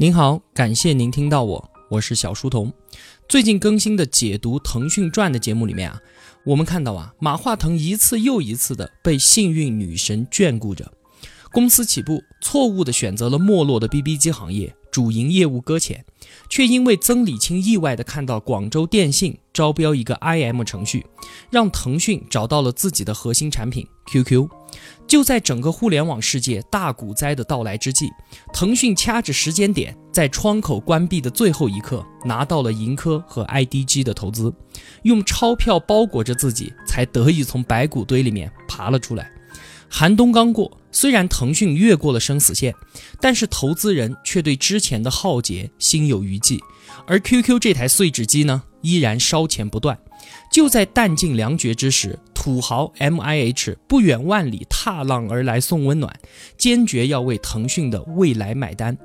您好，感谢您听到我，我是小书童。最近更新的解读腾讯传的节目里面啊，我们看到啊，马化腾一次又一次的被幸运女神眷顾着。公司起步错误的选择了没落的 BB 机行业，主营业务搁浅，却因为曾理清意外的看到广州电信招标一个 IM 程序，让腾讯找到了自己的核心产品 QQ。就在整个互联网世界大股灾的到来之际，腾讯掐着时间点，在窗口关闭的最后一刻，拿到了盈科和 IDG 的投资，用钞票包裹着自己，才得以从白骨堆里面爬了出来。寒冬刚过，虽然腾讯越过了生死线，但是投资人却对之前的浩劫心有余悸，而 QQ 这台碎纸机呢，依然烧钱不断。就在弹尽粮绝之时，土豪 M I H 不远万里踏浪而来送温暖，坚决要为腾讯的未来买单。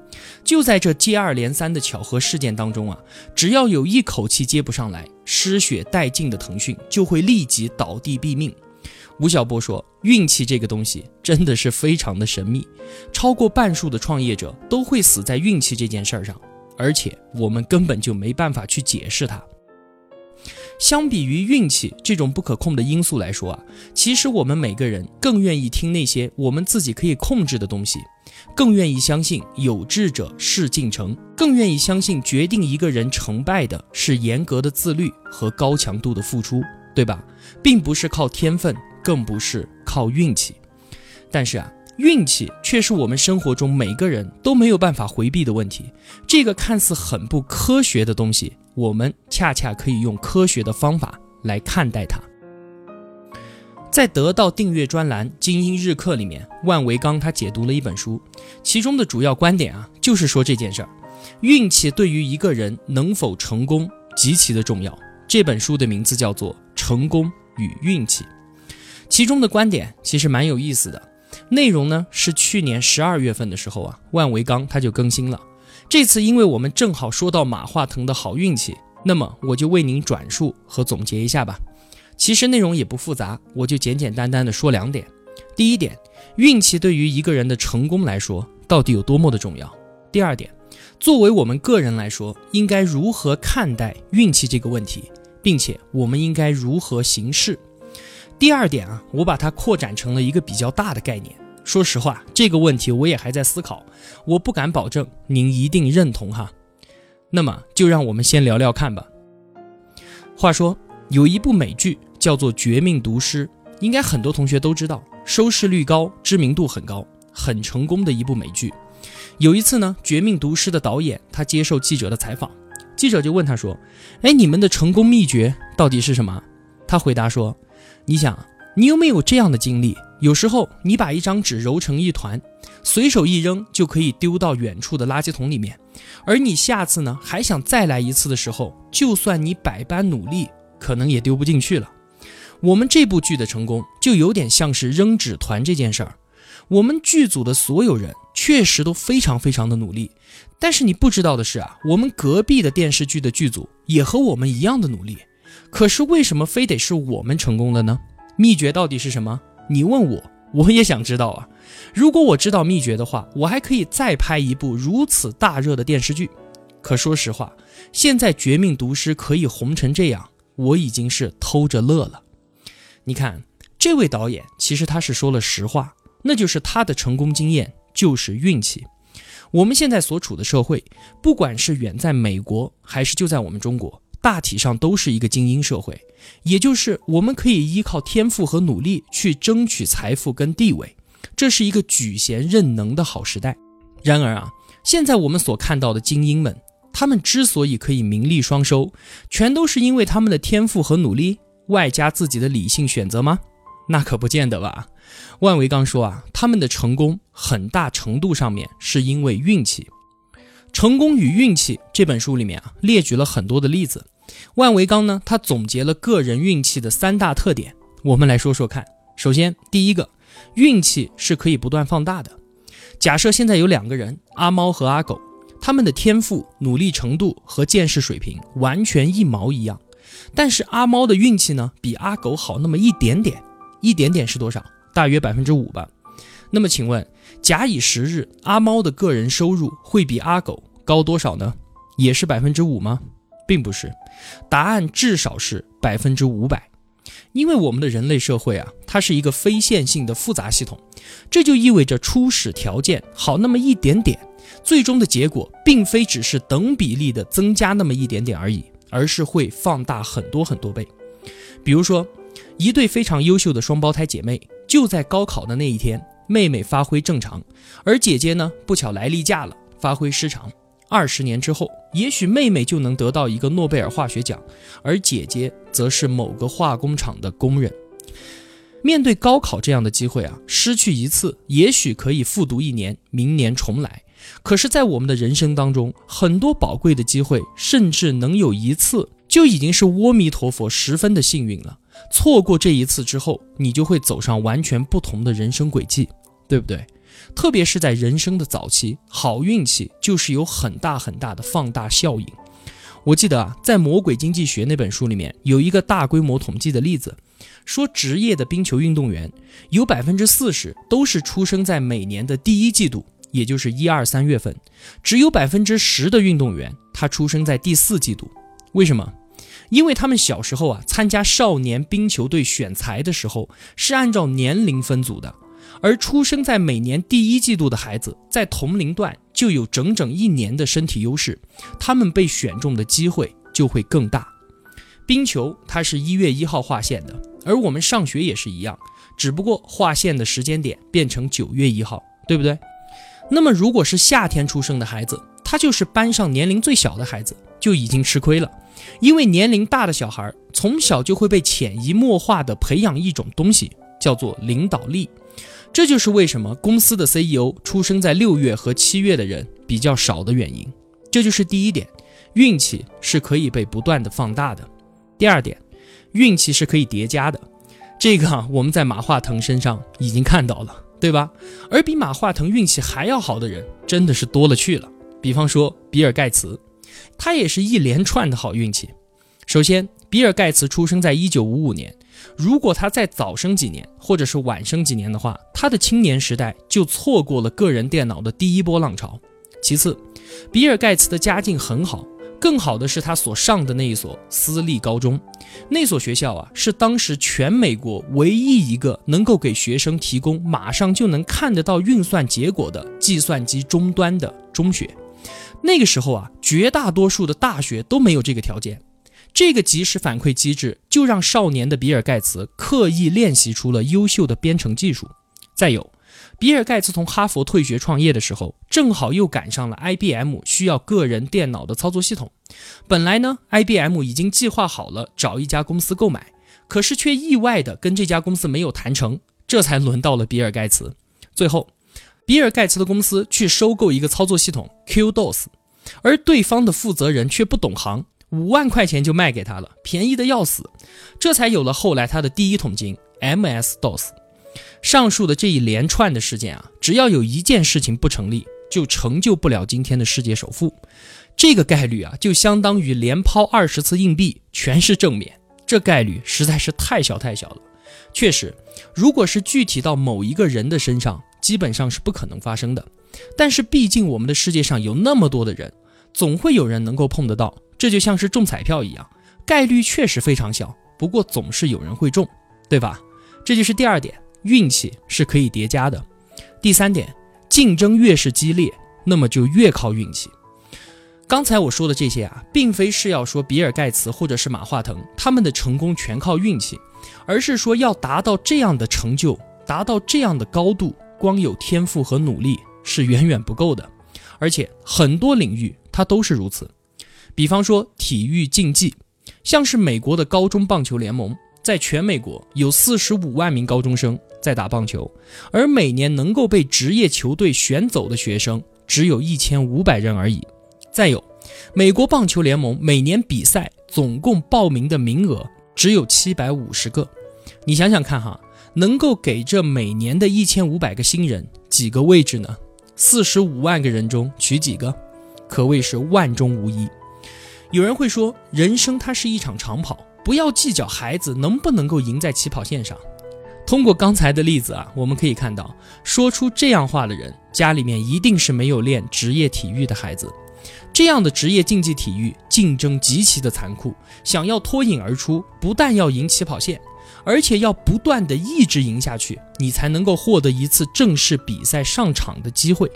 就在这接二连三的巧合事件当中啊，只要有一口气接不上来，失血殆尽的腾讯就会立即倒地毙命。吴晓波说：“运气这个东西真的是非常的神秘，超过半数的创业者都会死在运气这件事儿上，而且我们根本就没办法去解释它。”相比于运气这种不可控的因素来说啊，其实我们每个人更愿意听那些我们自己可以控制的东西，更愿意相信有志者事竟成，更愿意相信决定一个人成败的是严格的自律和高强度的付出，对吧？并不是靠天分，更不是靠运气。但是啊，运气却是我们生活中每个人都没有办法回避的问题。这个看似很不科学的东西。我们恰恰可以用科学的方法来看待它。在得到订阅专栏《精英日课》里面，万维刚他解读了一本书，其中的主要观点啊，就是说这件事儿，运气对于一个人能否成功极其的重要。这本书的名字叫做《成功与运气》，其中的观点其实蛮有意思的。内容呢是去年十二月份的时候啊，万维刚他就更新了。这次，因为我们正好说到马化腾的好运气，那么我就为您转述和总结一下吧。其实内容也不复杂，我就简简单单的说两点。第一点，运气对于一个人的成功来说到底有多么的重要？第二点，作为我们个人来说，应该如何看待运气这个问题，并且我们应该如何行事？第二点啊，我把它扩展成了一个比较大的概念。说实话，这个问题我也还在思考，我不敢保证您一定认同哈。那么就让我们先聊聊看吧。话说有一部美剧叫做《绝命毒师》，应该很多同学都知道，收视率高，知名度很高，很成功的一部美剧。有一次呢，《绝命毒师》的导演他接受记者的采访，记者就问他说：“哎，你们的成功秘诀到底是什么？”他回答说：“你想，你有没有这样的经历？”有时候你把一张纸揉成一团，随手一扔就可以丢到远处的垃圾桶里面。而你下次呢还想再来一次的时候，就算你百般努力，可能也丢不进去了。我们这部剧的成功就有点像是扔纸团这件事儿。我们剧组的所有人确实都非常非常的努力，但是你不知道的是啊，我们隔壁的电视剧的剧组也和我们一样的努力。可是为什么非得是我们成功了呢？秘诀到底是什么？你问我，我也想知道啊。如果我知道秘诀的话，我还可以再拍一部如此大热的电视剧。可说实话，现在《绝命毒师》可以红成这样，我已经是偷着乐了。你看，这位导演其实他是说了实话，那就是他的成功经验就是运气。我们现在所处的社会，不管是远在美国，还是就在我们中国。大体上都是一个精英社会，也就是我们可以依靠天赋和努力去争取财富跟地位，这是一个举贤任能的好时代。然而啊，现在我们所看到的精英们，他们之所以可以名利双收，全都是因为他们的天赋和努力，外加自己的理性选择吗？那可不见得吧。万维刚说啊，他们的成功很大程度上面是因为运气。《成功与运气》这本书里面啊，列举了很多的例子。万维刚呢，他总结了个人运气的三大特点，我们来说说看。首先，第一个，运气是可以不断放大的。假设现在有两个人，阿猫和阿狗，他们的天赋、努力程度和见识水平完全一毛一样，但是阿猫的运气呢，比阿狗好那么一点点，一点点是多少？大约百分之五吧。那么请问，假以时日，阿猫的个人收入会比阿狗高多少呢？也是百分之五吗？并不是，答案至少是百分之五百。因为我们的人类社会啊，它是一个非线性的复杂系统，这就意味着初始条件好那么一点点，最终的结果并非只是等比例的增加那么一点点而已，而是会放大很多很多倍。比如说，一对非常优秀的双胞胎姐妹，就在高考的那一天，妹妹发挥正常，而姐姐呢，不巧来例假了，发挥失常。二十年之后，也许妹妹就能得到一个诺贝尔化学奖，而姐姐则是某个化工厂的工人。面对高考这样的机会啊，失去一次，也许可以复读一年，明年重来。可是，在我们的人生当中，很多宝贵的机会，甚至能有一次，就已经是阿弥陀佛十分的幸运了。错过这一次之后，你就会走上完全不同的人生轨迹，对不对？特别是在人生的早期，好运气就是有很大很大的放大效应。我记得啊，在《魔鬼经济学》那本书里面有一个大规模统计的例子，说职业的冰球运动员有百分之四十都是出生在每年的第一季度，也就是一二三月份；只有百分之十的运动员他出生在第四季度。为什么？因为他们小时候啊参加少年冰球队选材的时候是按照年龄分组的。而出生在每年第一季度的孩子，在同龄段就有整整一年的身体优势，他们被选中的机会就会更大。冰球它是一月一号划线的，而我们上学也是一样，只不过划线的时间点变成九月一号，对不对？那么如果是夏天出生的孩子，他就是班上年龄最小的孩子，就已经吃亏了，因为年龄大的小孩从小就会被潜移默化地培养一种东西，叫做领导力。这就是为什么公司的 CEO 出生在六月和七月的人比较少的原因。这就是第一点，运气是可以被不断的放大的。第二点，运气是可以叠加的。这个我们在马化腾身上已经看到了，对吧？而比马化腾运气还要好的人真的是多了去了。比方说比尔盖茨，他也是一连串的好运气。首先，比尔盖茨出生在一九五五年。如果他再早生几年，或者是晚生几年的话，他的青年时代就错过了个人电脑的第一波浪潮。其次，比尔盖茨的家境很好，更好的是他所上的那一所私立高中。那所学校啊，是当时全美国唯一一个能够给学生提供马上就能看得到运算结果的计算机终端的中学。那个时候啊，绝大多数的大学都没有这个条件。这个及时反馈机制就让少年的比尔盖茨刻意练习出了优秀的编程技术。再有，比尔盖茨从哈佛退学创业的时候，正好又赶上了 IBM 需要个人电脑的操作系统。本来呢，IBM 已经计划好了找一家公司购买，可是却意外的跟这家公司没有谈成，这才轮到了比尔盖茨。最后，比尔盖茨的公司去收购一个操作系统 QDOS，而对方的负责人却不懂行。五万块钱就卖给他了，便宜的要死，这才有了后来他的第一桶金 MS DOS。上述的这一连串的事件啊，只要有一件事情不成立，就成就不了今天的世界首富。这个概率啊，就相当于连抛二十次硬币全是正面，这概率实在是太小太小了。确实，如果是具体到某一个人的身上，基本上是不可能发生的。但是毕竟我们的世界上有那么多的人，总会有人能够碰得到。这就像是中彩票一样，概率确实非常小，不过总是有人会中，对吧？这就是第二点，运气是可以叠加的。第三点，竞争越是激烈，那么就越靠运气。刚才我说的这些啊，并非是要说比尔盖茨或者是马化腾他们的成功全靠运气，而是说要达到这样的成就，达到这样的高度，光有天赋和努力是远远不够的，而且很多领域它都是如此。比方说体育竞技，像是美国的高中棒球联盟，在全美国有四十五万名高中生在打棒球，而每年能够被职业球队选走的学生只有一千五百人而已。再有，美国棒球联盟每年比赛总共报名的名额只有七百五十个，你想想看哈，能够给这每年的一千五百个新人几个位置呢？四十五万个人中取几个，可谓是万中无一。有人会说，人生它是一场长跑，不要计较孩子能不能够赢在起跑线上。通过刚才的例子啊，我们可以看到，说出这样话的人，家里面一定是没有练职业体育的孩子。这样的职业竞技体育竞争极其的残酷，想要脱颖而出，不但要赢起跑线，而且要不断的一直赢下去，你才能够获得一次正式比赛上场的机会。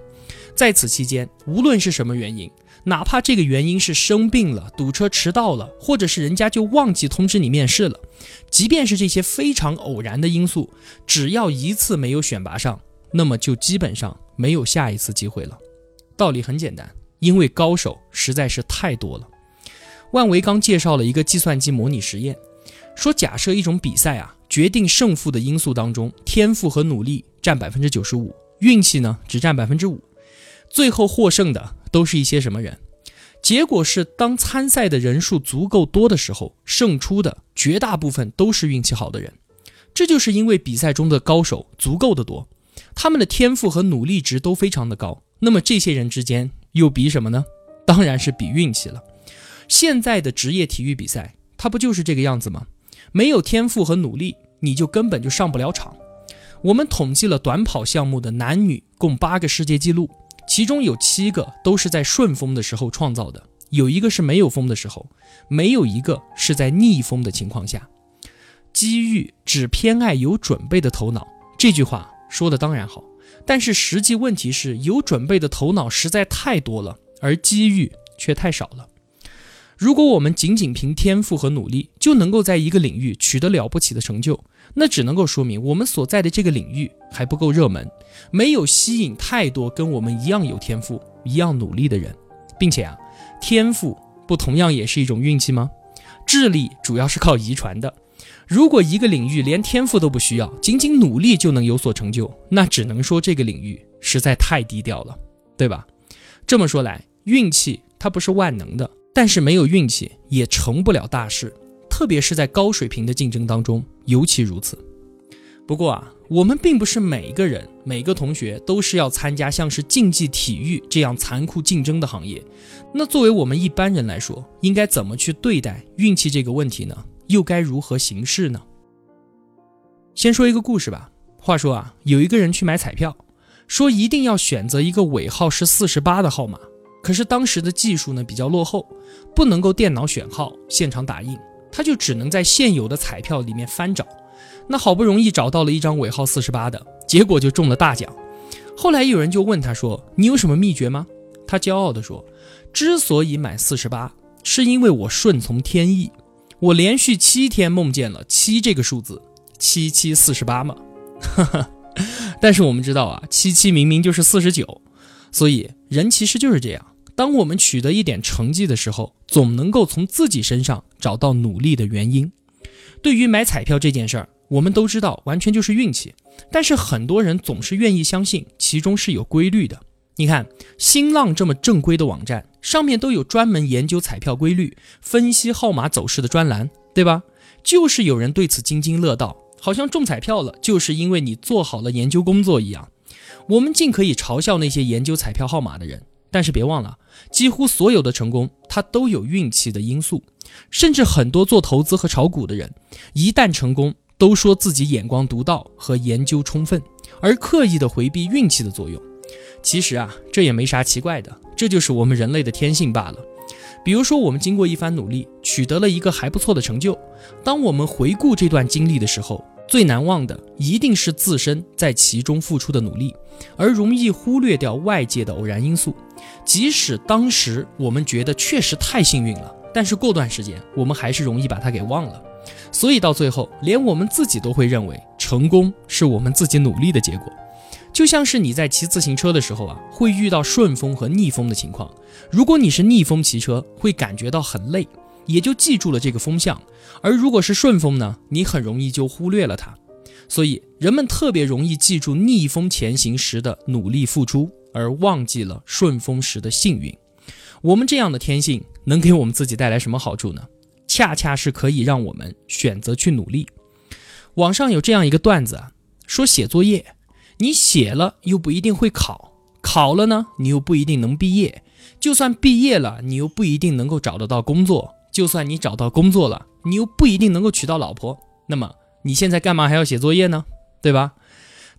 在此期间，无论是什么原因，哪怕这个原因是生病了、堵车迟到了，或者是人家就忘记通知你面试了，即便是这些非常偶然的因素，只要一次没有选拔上，那么就基本上没有下一次机会了。道理很简单，因为高手实在是太多了。万维刚介绍了一个计算机模拟实验，说假设一种比赛啊，决定胜负的因素当中，天赋和努力占百分之九十五，运气呢只占百分之五。最后获胜的都是一些什么人？结果是，当参赛的人数足够多的时候，胜出的绝大部分都是运气好的人。这就是因为比赛中的高手足够的多，他们的天赋和努力值都非常的高。那么这些人之间又比什么呢？当然是比运气了。现在的职业体育比赛，它不就是这个样子吗？没有天赋和努力，你就根本就上不了场。我们统计了短跑项目的男女共八个世界纪录。其中有七个都是在顺风的时候创造的，有一个是没有风的时候，没有一个是在逆风的情况下。机遇只偏爱有准备的头脑，这句话说的当然好，但是实际问题是有准备的头脑实在太多了，而机遇却太少了。如果我们仅仅凭天赋和努力就能够在一个领域取得了不起的成就，那只能够说明我们所在的这个领域还不够热门，没有吸引太多跟我们一样有天赋、一样努力的人，并且啊，天赋不同样也是一种运气吗？智力主要是靠遗传的。如果一个领域连天赋都不需要，仅仅努力就能有所成就，那只能说这个领域实在太低调了，对吧？这么说来，运气它不是万能的，但是没有运气也成不了大事。特别是在高水平的竞争当中，尤其如此。不过啊，我们并不是每一个人、每个同学都是要参加像是竞技体育这样残酷竞争的行业。那作为我们一般人来说，应该怎么去对待运气这个问题呢？又该如何行事呢？先说一个故事吧。话说啊，有一个人去买彩票，说一定要选择一个尾号是四十八的号码。可是当时的技术呢比较落后，不能够电脑选号、现场打印。他就只能在现有的彩票里面翻找，那好不容易找到了一张尾号四十八的，结果就中了大奖。后来有人就问他说：“你有什么秘诀吗？”他骄傲地说：“之所以买四十八，是因为我顺从天意，我连续七天梦见了七这个数字，七七四十八嘛。”哈哈但是我们知道啊，七七明明就是四十九，所以人其实就是这样。当我们取得一点成绩的时候，总能够从自己身上找到努力的原因。对于买彩票这件事儿，我们都知道完全就是运气，但是很多人总是愿意相信其中是有规律的。你看，新浪这么正规的网站，上面都有专门研究彩票规律、分析号码走势的专栏，对吧？就是有人对此津津乐道，好像中彩票了就是因为你做好了研究工作一样。我们尽可以嘲笑那些研究彩票号码的人。但是别忘了，几乎所有的成功，它都有运气的因素。甚至很多做投资和炒股的人，一旦成功，都说自己眼光独到和研究充分，而刻意的回避运气的作用。其实啊，这也没啥奇怪的，这就是我们人类的天性罢了。比如说，我们经过一番努力，取得了一个还不错的成就，当我们回顾这段经历的时候，最难忘的一定是自身在其中付出的努力，而容易忽略掉外界的偶然因素。即使当时我们觉得确实太幸运了，但是过段时间我们还是容易把它给忘了。所以到最后，连我们自己都会认为成功是我们自己努力的结果。就像是你在骑自行车的时候啊，会遇到顺风和逆风的情况。如果你是逆风骑车，会感觉到很累。也就记住了这个风向，而如果是顺风呢，你很容易就忽略了它。所以人们特别容易记住逆风前行时的努力付出，而忘记了顺风时的幸运。我们这样的天性能给我们自己带来什么好处呢？恰恰是可以让我们选择去努力。网上有这样一个段子啊，说写作业，你写了又不一定会考，考了呢你又不一定能毕业，就算毕业了，你又不一定能够找得到工作。就算你找到工作了，你又不一定能够娶到老婆。那么你现在干嘛还要写作业呢？对吧？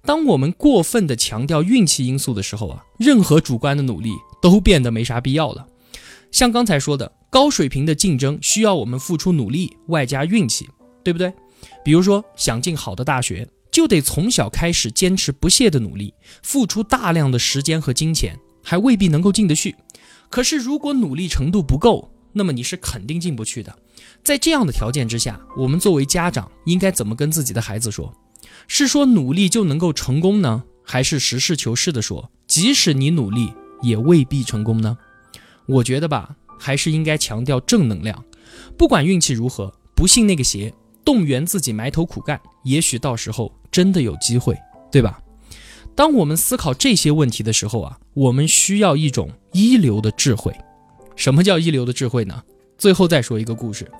当我们过分的强调运气因素的时候啊，任何主观的努力都变得没啥必要了。像刚才说的，高水平的竞争需要我们付出努力，外加运气，对不对？比如说想进好的大学，就得从小开始坚持不懈的努力，付出大量的时间和金钱，还未必能够进得去。可是如果努力程度不够，那么你是肯定进不去的。在这样的条件之下，我们作为家长应该怎么跟自己的孩子说？是说努力就能够成功呢，还是实事求是的说，即使你努力也未必成功呢？我觉得吧，还是应该强调正能量。不管运气如何，不信那个邪，动员自己埋头苦干，也许到时候真的有机会，对吧？当我们思考这些问题的时候啊，我们需要一种一流的智慧。什么叫一流的智慧呢？最后再说一个故事。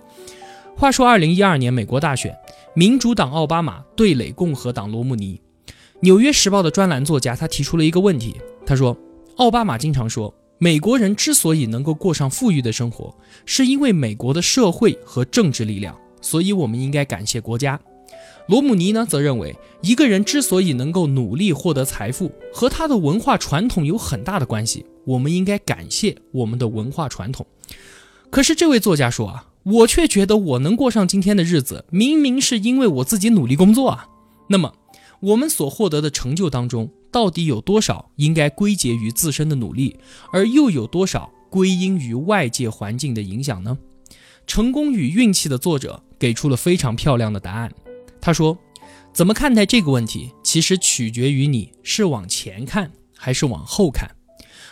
话说，二零一二年美国大选，民主党奥巴马对垒共和党罗姆尼。纽约时报的专栏作家他提出了一个问题，他说：奥巴马经常说，美国人之所以能够过上富裕的生活，是因为美国的社会和政治力量，所以我们应该感谢国家。罗姆尼呢，则认为一个人之所以能够努力获得财富，和他的文化传统有很大的关系。我们应该感谢我们的文化传统。可是这位作家说啊，我却觉得我能过上今天的日子，明明是因为我自己努力工作啊。那么，我们所获得的成就当中，到底有多少应该归结于自身的努力，而又有多少归因于外界环境的影响呢？成功与运气的作者给出了非常漂亮的答案。他说：“怎么看待这个问题，其实取决于你是往前看还是往后看。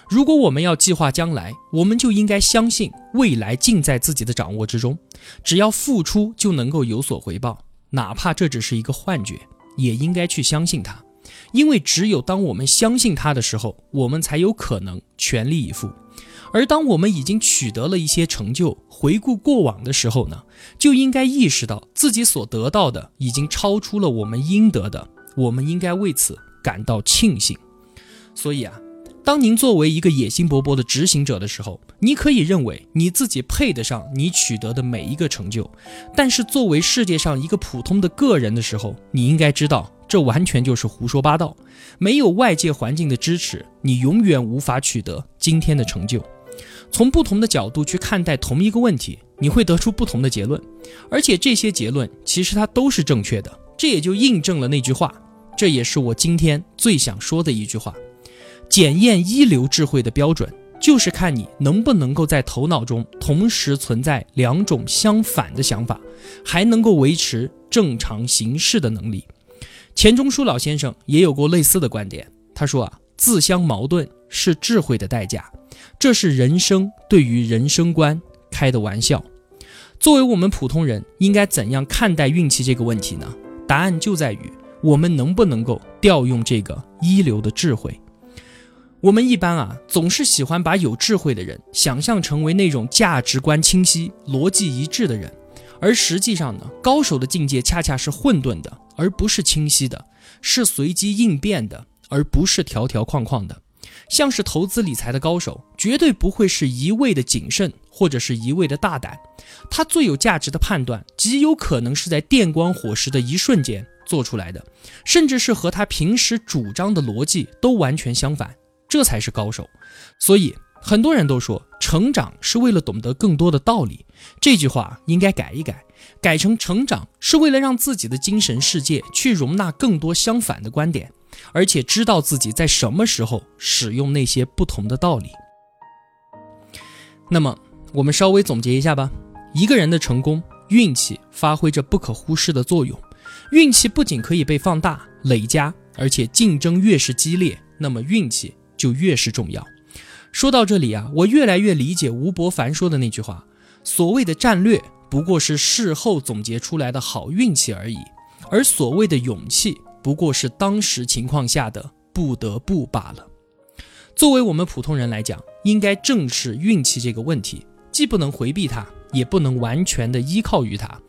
如果我们要计划将来，我们就应该相信未来尽在自己的掌握之中，只要付出就能够有所回报，哪怕这只是一个幻觉，也应该去相信它。因为只有当我们相信它的时候，我们才有可能全力以赴。”而当我们已经取得了一些成就，回顾过往的时候呢，就应该意识到自己所得到的已经超出了我们应得的，我们应该为此感到庆幸。所以啊，当您作为一个野心勃勃的执行者的时候，你可以认为你自己配得上你取得的每一个成就，但是作为世界上一个普通的个人的时候，你应该知道，这完全就是胡说八道。没有外界环境的支持，你永远无法取得今天的成就。从不同的角度去看待同一个问题，你会得出不同的结论，而且这些结论其实它都是正确的。这也就印证了那句话，这也是我今天最想说的一句话：检验一流智慧的标准，就是看你能不能够在头脑中同时存在两种相反的想法，还能够维持正常行事的能力。钱钟书老先生也有过类似的观点，他说啊，自相矛盾是智慧的代价。这是人生对于人生观开的玩笑。作为我们普通人，应该怎样看待运气这个问题呢？答案就在于我们能不能够调用这个一流的智慧。我们一般啊，总是喜欢把有智慧的人想象成为那种价值观清晰、逻辑一致的人，而实际上呢，高手的境界恰恰是混沌的，而不是清晰的；是随机应变的，而不是条条框框的。像是投资理财的高手，绝对不会是一味的谨慎，或者是一味的大胆。他最有价值的判断，极有可能是在电光火石的一瞬间做出来的，甚至是和他平时主张的逻辑都完全相反。这才是高手。所以很多人都说，成长是为了懂得更多的道理。这句话应该改一改，改成成长是为了让自己的精神世界去容纳更多相反的观点。而且知道自己在什么时候使用那些不同的道理。那么，我们稍微总结一下吧。一个人的成功，运气发挥着不可忽视的作用。运气不仅可以被放大、累加，而且竞争越是激烈，那么运气就越是重要。说到这里啊，我越来越理解吴伯凡说的那句话：所谓的战略，不过是事后总结出来的好运气而已；而所谓的勇气，不过是当时情况下的不得不罢了。作为我们普通人来讲，应该正视运气这个问题，既不能回避它，也不能完全的依靠于它。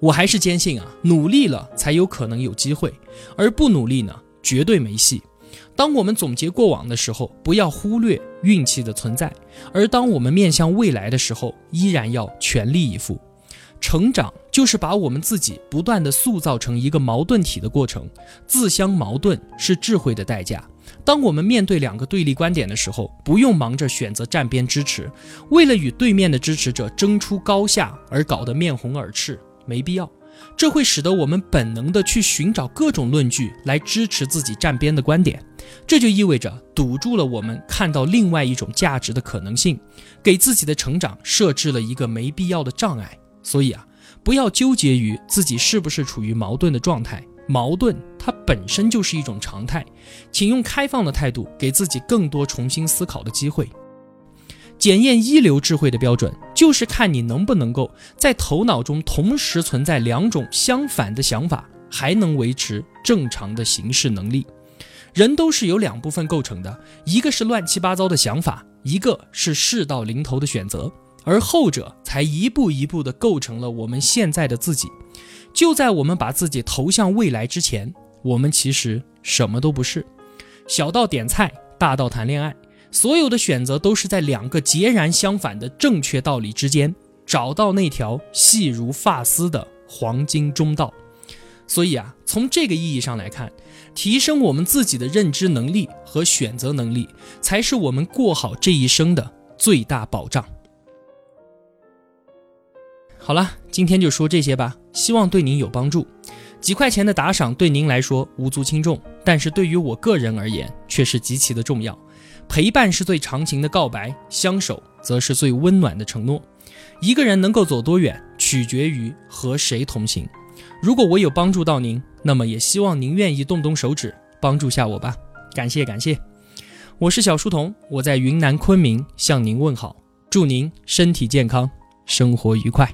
我还是坚信啊，努力了才有可能有机会，而不努力呢，绝对没戏。当我们总结过往的时候，不要忽略运气的存在；而当我们面向未来的时候，依然要全力以赴。成长就是把我们自己不断的塑造成一个矛盾体的过程，自相矛盾是智慧的代价，当我们面对两个对立观点的时候，不用忙着选择站边支持，为了与对面的支持者争出高下而搞得面红耳赤，没必要。这会使得我们本能的去寻找各种论据来支持自己站边的观点，这就意味着堵住了我们看到另外一种价值的可能性，给自己的成长设置了一个没必要的障碍。所以啊，不要纠结于自己是不是处于矛盾的状态。矛盾它本身就是一种常态，请用开放的态度给自己更多重新思考的机会。检验一流智慧的标准，就是看你能不能够在头脑中同时存在两种相反的想法，还能维持正常的行事能力。人都是由两部分构成的，一个是乱七八糟的想法，一个是事到临头的选择，而后者才一步一步地构成了我们现在的自己。就在我们把自己投向未来之前，我们其实什么都不是。小到点菜，大到谈恋爱，所有的选择都是在两个截然相反的正确道理之间，找到那条细如发丝的黄金中道。所以啊，从这个意义上来看，提升我们自己的认知能力和选择能力，才是我们过好这一生的最大保障。好了，今天就说这些吧，希望对您有帮助。几块钱的打赏对您来说无足轻重，但是对于我个人而言却是极其的重要。陪伴是最长情的告白，相守则是最温暖的承诺。一个人能够走多远，取决于和谁同行。如果我有帮助到您，那么也希望您愿意动动手指帮助下我吧。感谢感谢，我是小书童，我在云南昆明向您问好，祝您身体健康，生活愉快。